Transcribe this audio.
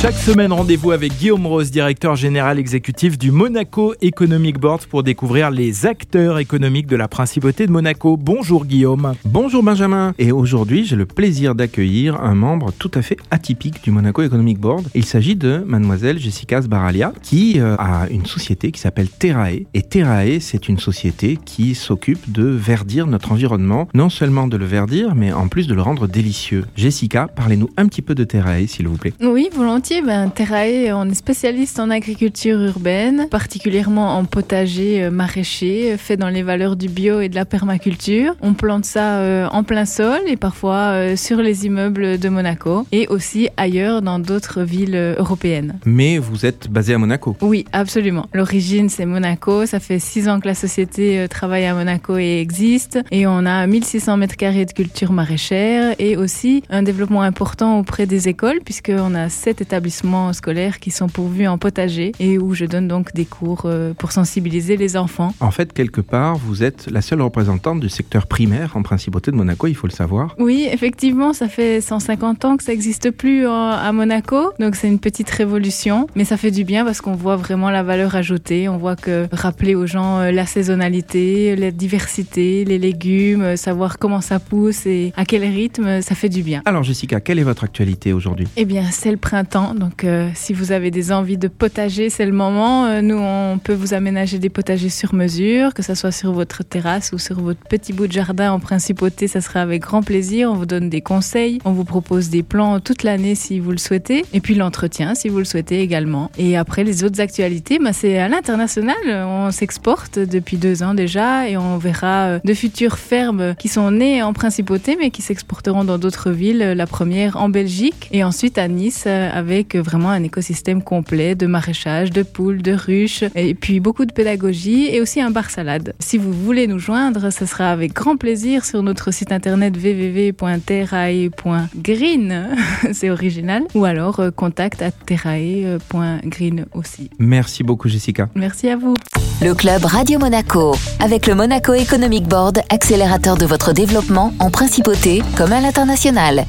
Chaque semaine, rendez-vous avec Guillaume Rose, directeur général exécutif du Monaco Economic Board pour découvrir les acteurs économiques de la principauté de Monaco. Bonjour Guillaume. Bonjour Benjamin. Et aujourd'hui, j'ai le plaisir d'accueillir un membre tout à fait atypique du Monaco Economic Board. Il s'agit de mademoiselle Jessica Sbaralia qui euh, a une société qui s'appelle Terrae. Et Terrae, c'est une société qui s'occupe de verdir notre environnement, non seulement de le verdir, mais en plus de le rendre délicieux. Jessica, parlez-nous un petit peu de Terrae, s'il vous plaît. Oui, volontiers. Ben, Terrae, on est spécialiste en agriculture urbaine, particulièrement en potager euh, maraîcher, euh, fait dans les valeurs du bio et de la permaculture. On plante ça euh, en plein sol et parfois euh, sur les immeubles de Monaco et aussi ailleurs dans d'autres villes européennes. Mais vous êtes basé à Monaco. Oui, absolument. L'origine, c'est Monaco. Ça fait six ans que la société travaille à Monaco et existe. Et on a 1600 mètres carrés de culture maraîchère et aussi un développement important auprès des écoles puisqu'on a sept établissements scolaires qui sont pourvus en potager et où je donne donc des cours euh, pour sensibiliser les enfants. En fait, quelque part, vous êtes la seule représentante du secteur primaire en principauté de Monaco, il faut le savoir. Oui, effectivement, ça fait 150 ans que ça n'existe plus en- à Monaco, donc c'est une petite révolution, mais ça fait du bien parce qu'on voit vraiment la valeur ajoutée. On voit que rappeler aux gens euh, la saisonnalité, la diversité, les légumes, euh, savoir comment ça pousse et à quel rythme, ça fait du bien. Alors Jessica, quelle est votre actualité aujourd'hui? Eh bien, c'est le printemps, donc euh, si vous avez des envies de potager, c'est le moment. Euh, nous, on peut vous aménager des potagers sur mesure, que ce soit sur votre terrasse ou sur votre petit bout de jardin en principauté, ça sera avec grand plaisir. On vous donne des conseils, on vous propose des plans toute l'année si vous le souhaitez, et puis l'entretien si vous le souhaitez également. Et après, les autres actualités, bah, c'est à l'international. On s'exporte depuis deux ans déjà, et on verra euh, de futures fermes qui sont nées en principauté, mais qui s'exporteront dans d'autres villes. La première en Belgique, et ensuite à Nice, euh, avec vraiment un écosystème complet de maraîchage, de poules, de ruches, et puis beaucoup de pédagogie, et aussi un bar salade. Si vous voulez nous joindre, ce sera avec grand plaisir sur notre site internet www.terrae.green, c'est original, ou alors euh, contact à terrae.green aussi. Merci beaucoup Jessica. Merci à vous. Le club Radio Monaco. Avec le Monaco Economic Board, accélérateur de votre développement en principauté comme à l'international.